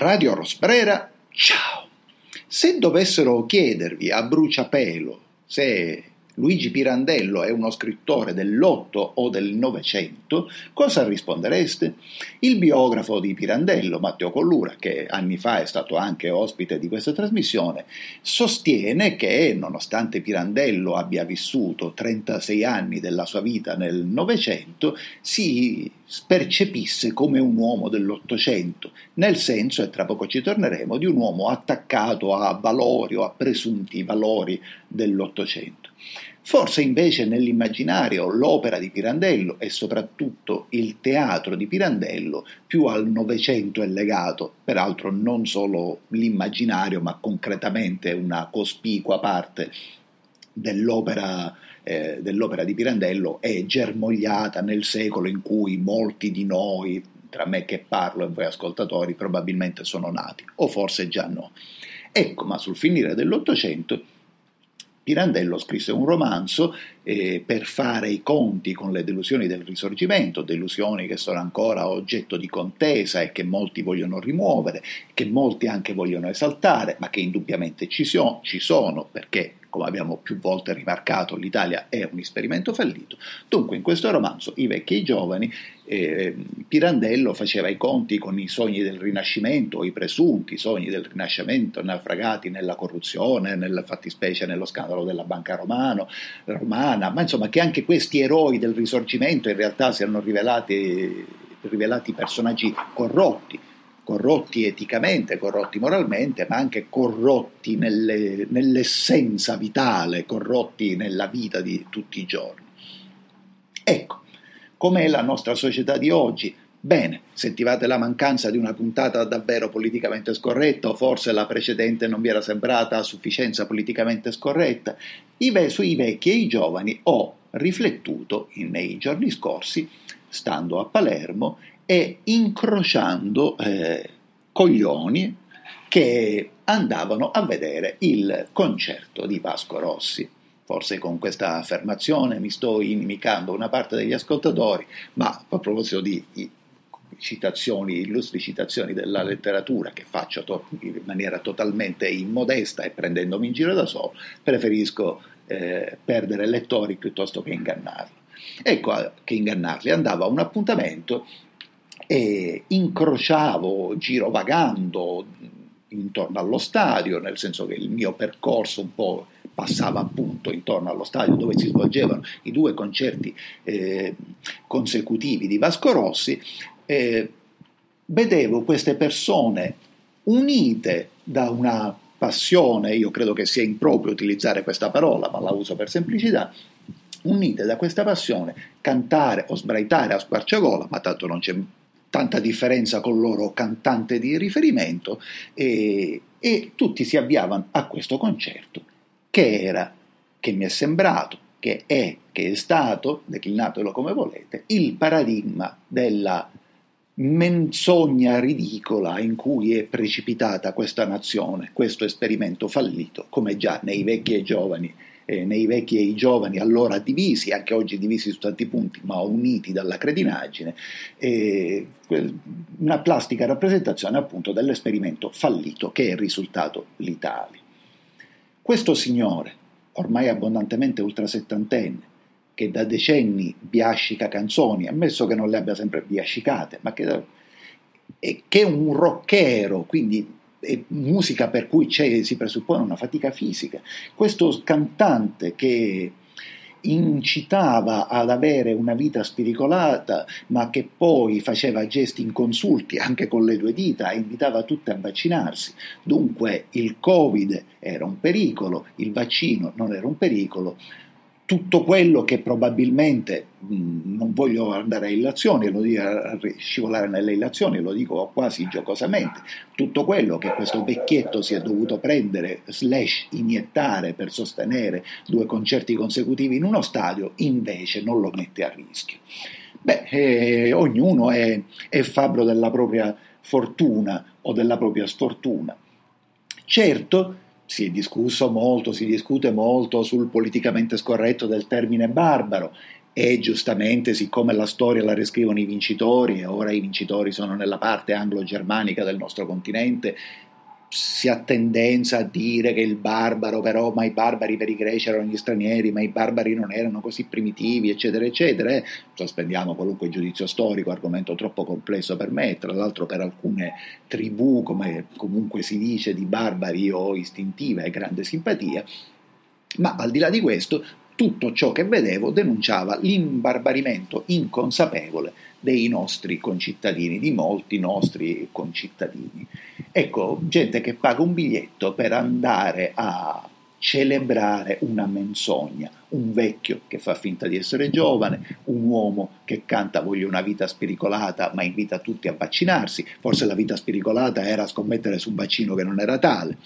Radio Rosbrera, ciao! Se dovessero chiedervi a bruciapelo se Luigi Pirandello è uno scrittore dell'Otto o del Novecento, cosa rispondereste? Il biografo di Pirandello, Matteo Collura, che anni fa è stato anche ospite di questa trasmissione, sostiene che, nonostante Pirandello abbia vissuto 36 anni della sua vita nel Novecento, si percepisse come un uomo dell'Ottocento, nel senso, e tra poco ci torneremo, di un uomo attaccato a valori o a presunti valori dell'Ottocento. Forse invece nell'immaginario l'opera di Pirandello e soprattutto il teatro di Pirandello più al Novecento è legato, peraltro non solo l'immaginario ma concretamente una cospicua parte dell'opera, eh, dell'opera di Pirandello è germogliata nel secolo in cui molti di noi, tra me che parlo e voi ascoltatori, probabilmente sono nati, o forse già no. Ecco, ma sul finire dell'Ottocento Pirandello scrisse un romanzo eh, per fare i conti con le delusioni del risorgimento, delusioni che sono ancora oggetto di contesa e che molti vogliono rimuovere, che molti anche vogliono esaltare, ma che indubbiamente ci, so, ci sono perché come abbiamo più volte rimarcato, l'Italia è un esperimento fallito. Dunque, in questo romanzo, I vecchi e i giovani, eh, Pirandello faceva i conti con i sogni del Rinascimento, o i presunti sogni del Rinascimento, naufragati nella corruzione, nella fattispecie nello scandalo della banca romano, romana, ma insomma che anche questi eroi del Risorgimento in realtà si erano rivelati, rivelati personaggi corrotti corrotti eticamente, corrotti moralmente, ma anche corrotti nelle, nell'essenza vitale, corrotti nella vita di tutti i giorni. Ecco, com'è la nostra società di oggi? Bene, sentivate la mancanza di una puntata davvero politicamente scorretta, o forse la precedente non vi era sembrata a sufficienza politicamente scorretta, I, sui vecchi e i giovani ho riflettuto nei giorni scorsi, stando a Palermo, e incrociando eh, coglioni che andavano a vedere il concerto di Vasco Rossi. Forse con questa affermazione mi sto inimicando una parte degli ascoltatori, ma a proposito di citazioni, illustri citazioni della letteratura che faccio to- in maniera totalmente immodesta e prendendomi in giro da solo, preferisco eh, perdere lettori piuttosto che ingannarli. Ecco che ingannarli, andavo a un appuntamento e incrociavo girovagando intorno allo stadio, nel senso che il mio percorso un po' passava appunto intorno allo stadio dove si svolgevano i due concerti eh, consecutivi di Vasco Rossi, eh, vedevo queste persone unite da una passione, io credo che sia improprio utilizzare questa parola, ma la uso per semplicità, unite da questa passione, cantare o sbraitare a squarciagola, ma tanto non c'è tanta differenza con il loro cantante di riferimento e, e tutti si avviavano a questo concerto che era, che mi è sembrato, che è, che è stato, declinatelo come volete, il paradigma della menzogna ridicola in cui è precipitata questa nazione, questo esperimento fallito, come già nei vecchi e giovani eh, nei vecchi e i giovani, allora divisi, anche oggi divisi su tanti punti, ma uniti dalla cretinaggine, eh, una plastica rappresentazione appunto dell'esperimento fallito che è risultato l'Italia. Questo signore, ormai abbondantemente ultrasettantenne, che da decenni biascica canzoni, ammesso che non le abbia sempre biascicate, ma che, che è un rockero, quindi musica per cui si presuppone una fatica fisica. Questo cantante che incitava ad avere una vita spiricolata, ma che poi faceva gesti inconsulti anche con le due dita e invitava tutti a vaccinarsi. Dunque il Covid era un pericolo, il vaccino non era un pericolo, tutto quello che probabilmente, non voglio andare a illazioni, lo dico, scivolare nelle illazioni, lo dico quasi giocosamente, tutto quello che questo vecchietto si è dovuto prendere, slash iniettare per sostenere due concerti consecutivi in uno stadio, invece non lo mette a rischio. Beh, eh, ognuno è, è fabbro della propria fortuna o della propria sfortuna. Certo, si è discusso molto, si discute molto sul politicamente scorretto del termine barbaro e giustamente siccome la storia la riscrivono i vincitori e ora i vincitori sono nella parte anglo-germanica del nostro continente, si ha tendenza a dire che il barbaro però, ma i barbari per i greci erano gli stranieri, ma i barbari non erano così primitivi, eccetera, eccetera. Sospendiamo qualunque giudizio storico, argomento troppo complesso per me, tra l'altro per alcune tribù, come comunque si dice, di barbari o istintiva e grande simpatia. Ma al di là di questo, tutto ciò che vedevo denunciava l'imbarbarimento inconsapevole dei nostri concittadini, di molti nostri concittadini. Ecco, gente che paga un biglietto per andare a celebrare una menzogna, un vecchio che fa finta di essere giovane, un uomo che canta voglio una vita spericolata ma invita tutti a vaccinarsi, forse la vita spericolata era scommettere su un vaccino che non era tale.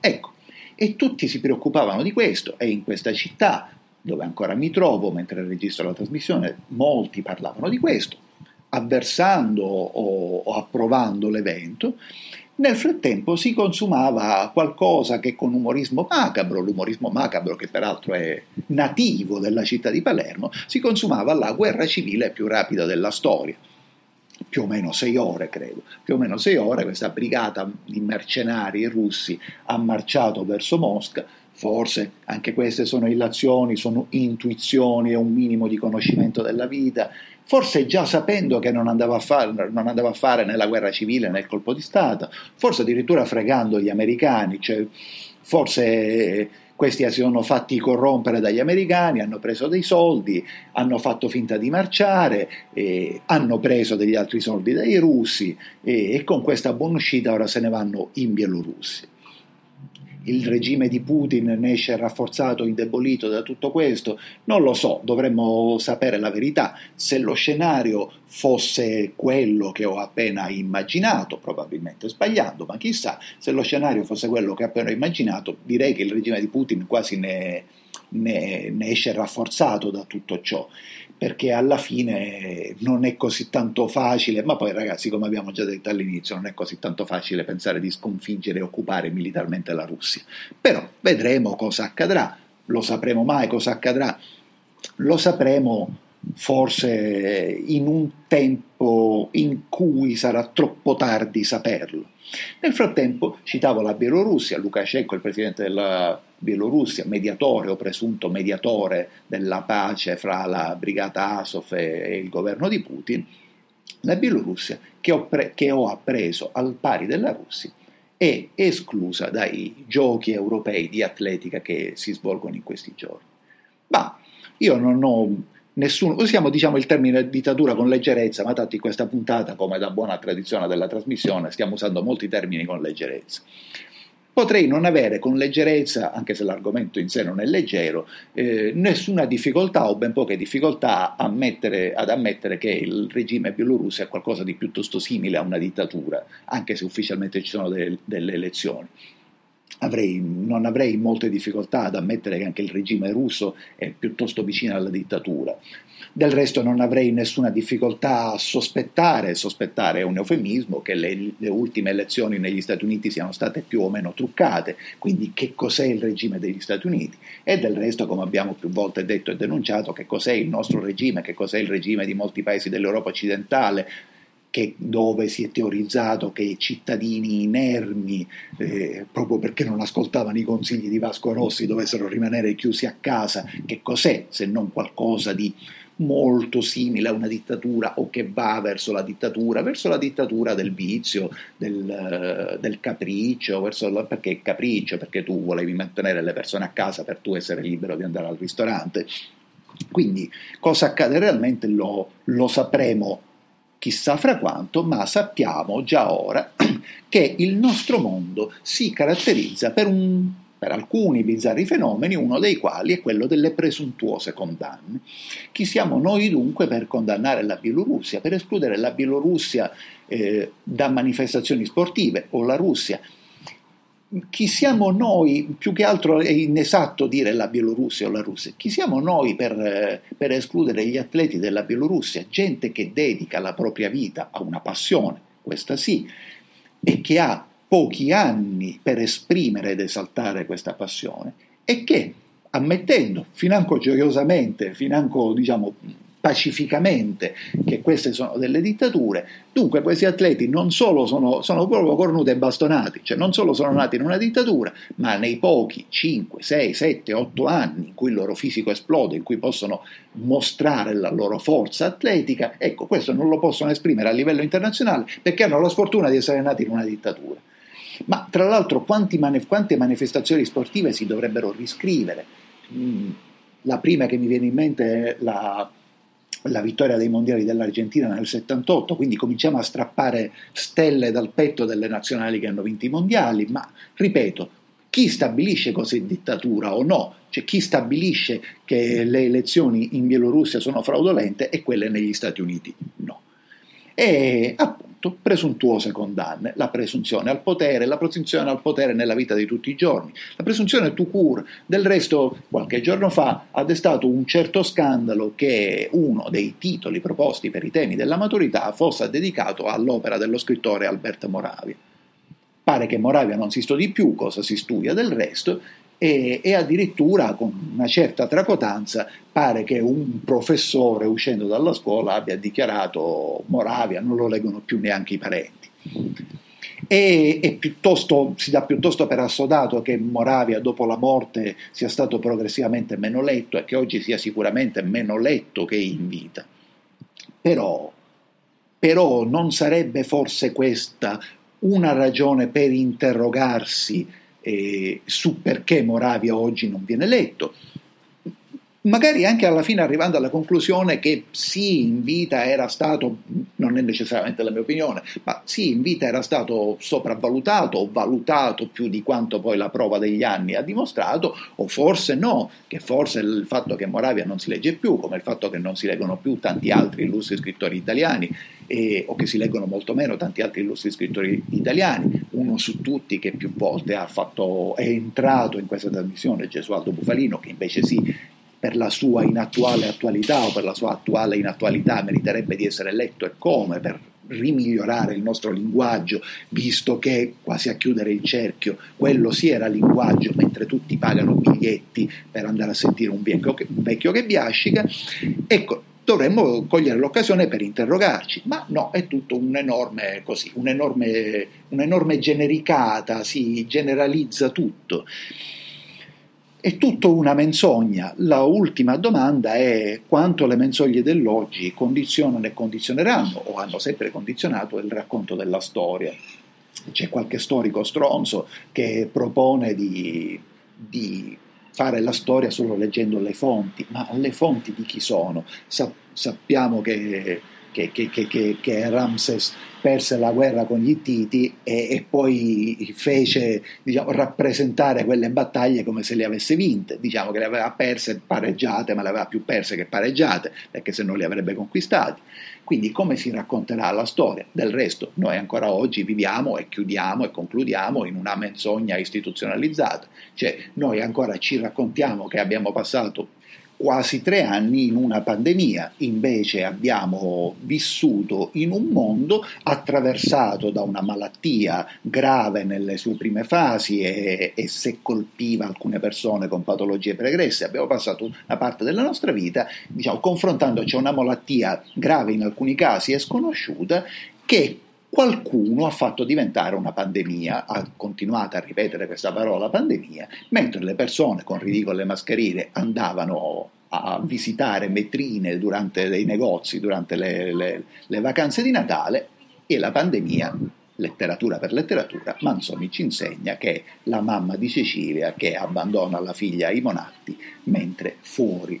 Ecco, e tutti si preoccupavano di questo e in questa città dove ancora mi trovo mentre registro la trasmissione, molti parlavano di questo, avversando o, o approvando l'evento. Nel frattempo si consumava qualcosa che con umorismo macabro, l'umorismo macabro che peraltro è nativo della città di Palermo, si consumava la guerra civile più rapida della storia più o meno sei ore, credo, più o meno sei ore, questa brigata di mercenari russi ha marciato verso Mosca, Forse anche queste sono illazioni, sono intuizioni e un minimo di conoscimento della vita. Forse già sapendo che non andava, a fare, non andava a fare nella guerra civile, nel colpo di Stato, forse addirittura fregando gli americani, cioè forse questi si sono fatti corrompere dagli americani, hanno preso dei soldi, hanno fatto finta di marciare, eh, hanno preso degli altri soldi dai russi eh, e con questa buona uscita ora se ne vanno in Bielorussia il regime di Putin ne esce rafforzato, indebolito da tutto questo? Non lo so, dovremmo sapere la verità. Se lo scenario fosse quello che ho appena immaginato, probabilmente sbagliando, ma chissà, se lo scenario fosse quello che ho appena immaginato, direi che il regime di Putin quasi ne, ne, ne esce rafforzato da tutto ciò perché alla fine non è così tanto facile, ma poi ragazzi come abbiamo già detto all'inizio non è così tanto facile pensare di sconfiggere e occupare militarmente la Russia, però vedremo cosa accadrà, lo sapremo mai cosa accadrà, lo sapremo forse in un tempo in cui sarà troppo tardi saperlo. Nel frattempo citavo la Bielorussia, Lukashenko, il presidente della Bielorussia, mediatore o presunto mediatore della pace fra la brigata Azov e il governo di Putin, la Bielorussia, che ho, pre- che ho appreso al pari della Russia, è esclusa dai giochi europei di atletica che si svolgono in questi giorni. Ma io non ho nessuno, usiamo diciamo il termine dittatura con leggerezza, ma tanto in questa puntata, come da buona tradizione della trasmissione, stiamo usando molti termini con leggerezza. Potrei non avere con leggerezza, anche se l'argomento in sé non è leggero, eh, nessuna difficoltà o ben poche difficoltà ammettere, ad ammettere che il regime bielorusso è qualcosa di piuttosto simile a una dittatura, anche se ufficialmente ci sono de- delle elezioni. Avrei, non avrei molte difficoltà ad ammettere che anche il regime russo è piuttosto vicino alla dittatura. Del resto non avrei nessuna difficoltà a sospettare, sospettare è un eufemismo, che le, le, ultime elezioni negli Stati Uniti siano state più o meno truccate, quindi che cos'è il regime degli Stati Uniti? E del resto, come abbiamo più volte detto e denunciato, che cos'è il nostro regime, che cos'è il regime di molti paesi dell'Europa occidentale, che, dove si è teorizzato che i cittadini inermi, eh, proprio perché non ascoltavano i consigli di Vasco Rossi, dovessero rimanere chiusi a casa, che cos'è se non qualcosa di molto simile a una dittatura o che va verso la dittatura, verso la dittatura del vizio, del, del capriccio, verso la, perché capriccio? Perché tu volevi mantenere le persone a casa per tu essere libero di andare al ristorante. Quindi cosa accade realmente lo, lo sapremo chissà fra quanto, ma sappiamo già ora che il nostro mondo si caratterizza per un per alcuni bizzarri fenomeni, uno dei quali è quello delle presuntuose condanne. Chi siamo noi dunque per condannare la Bielorussia, per escludere la Bielorussia eh, da manifestazioni sportive o la Russia? Chi siamo noi, più che altro è inesatto dire la Bielorussia o la Russia, chi siamo noi per, eh, per escludere gli atleti della Bielorussia, gente che dedica la propria vita a una passione, questa sì, e che ha pochi anni per esprimere ed esaltare questa passione e che ammettendo, financo gioiosamente, financo diciamo pacificamente che queste sono delle dittature. Dunque questi atleti non solo sono, sono proprio cornuti e bastonati, cioè non solo sono nati in una dittatura, ma nei pochi 5, 6, 7, 8 anni in cui il loro fisico esplode, in cui possono mostrare la loro forza atletica, ecco, questo non lo possono esprimere a livello internazionale perché hanno la sfortuna di essere nati in una dittatura. Ma tra l'altro manif- quante manifestazioni sportive si dovrebbero riscrivere? Mm, la prima che mi viene in mente è la la vittoria dei mondiali dell'Argentina nel 78, quindi cominciamo a strappare stelle dal petto delle nazionali che hanno vinto i mondiali, ma ripeto, chi stabilisce cosa è dittatura o no? Cioè chi stabilisce che le elezioni in Bielorussia sono fraudolente e quelle negli Stati Uniti no. E appunto fatto presuntuose condanne, la presunzione al potere, la presunzione al potere nella vita di tutti i giorni, la presunzione tout court. Del resto, qualche giorno fa ha destato un certo scandalo che uno dei titoli proposti per i temi della maturità fosse dedicato all'opera dello scrittore Alberto Moravia. Pare che Moravia non si studi più, cosa si studia del resto, e, e, addirittura con una certa tracotanza pare che un professore uscendo dalla scuola abbia dichiarato Moravia non lo leggono più neanche i parenti. E, e si dà piuttosto per assodato che Moravia dopo la morte sia stato progressivamente meno letto e che oggi sia sicuramente meno letto che in vita. Però, però non sarebbe forse questa una ragione per interrogarsi eh, su perché Moravia oggi non viene eletto. Magari anche alla fine arrivando alla conclusione che sì, in vita era stato, non è necessariamente la mia opinione, ma sì, in vita era stato sopravvalutato o valutato più di quanto poi la prova degli anni ha dimostrato, o forse no, che forse il fatto che Moravia non si legge più, come il fatto che non si leggono più tanti altri illustri scrittori italiani, e, o che si leggono molto meno tanti altri illustri scrittori italiani, uno su tutti che più volte fatto, è entrato in questa trasmissione, Gesualdo Bufalino, che invece sì, per la sua inattuale attualità o per la sua attuale inattualità meriterebbe di essere letto e come per rimigliorare il nostro linguaggio, visto che quasi a chiudere il cerchio, quello sì era linguaggio, mentre tutti pagano biglietti per andare a sentire un vecchio che, un vecchio che biascica. Ecco, dovremmo cogliere l'occasione per interrogarci, ma no, è tutto un'enorme, così, un'enorme, un'enorme genericata, si generalizza tutto. È tutto una menzogna. La ultima domanda è quanto le menzogne dell'oggi condizionano e condizioneranno, o hanno sempre condizionato, il racconto della storia. C'è qualche storico stronzo che propone di, di fare la storia solo leggendo le fonti, ma le fonti di chi sono? Sa- sappiamo che, che, che, che, Ramses perse la guerra con gli Ittiti e, e poi fece diciamo, rappresentare quelle battaglie come se le avesse vinte, diciamo che le aveva perse pareggiate, ma le aveva più perse che pareggiate, perché se non le avrebbe conquistate. Quindi come si racconterà la storia? Del resto noi ancora oggi viviamo e chiudiamo e concludiamo in una menzogna istituzionalizzata, cioè noi ancora ci raccontiamo che abbiamo passato quasi tre anni in una pandemia, invece abbiamo vissuto in un mondo attraversato da una malattia grave nelle sue prime fasi e, e se colpiva alcune persone con patologie pregresse, abbiamo passato una parte della nostra vita diciamo, confrontandoci a una malattia grave in alcuni casi e sconosciuta che qualcuno ha fatto diventare una pandemia, ha continuato a ripetere questa parola pandemia, mentre le persone con ridicole mascherine andavano a visitare vetrine durante dei negozi, durante le, le, le vacanze di Natale e la pandemia letteratura per letteratura, Manzoni ci insegna che è la mamma di Cecilia che abbandona la figlia ai monatti, mentre fuori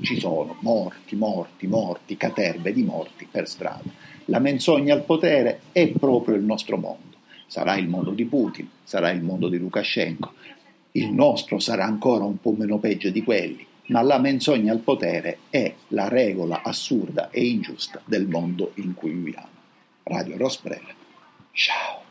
ci sono morti, morti, morti, caterbe di morti per strada. La menzogna al potere è proprio il nostro mondo. Sarà il mondo di Putin, sarà il mondo di Lukashenko. Il nostro sarà ancora un po' meno peggio di quelli, ma la menzogna al potere è la regola assurda e ingiusta del mondo in cui viviamo. Radio Rosprella. Ciao.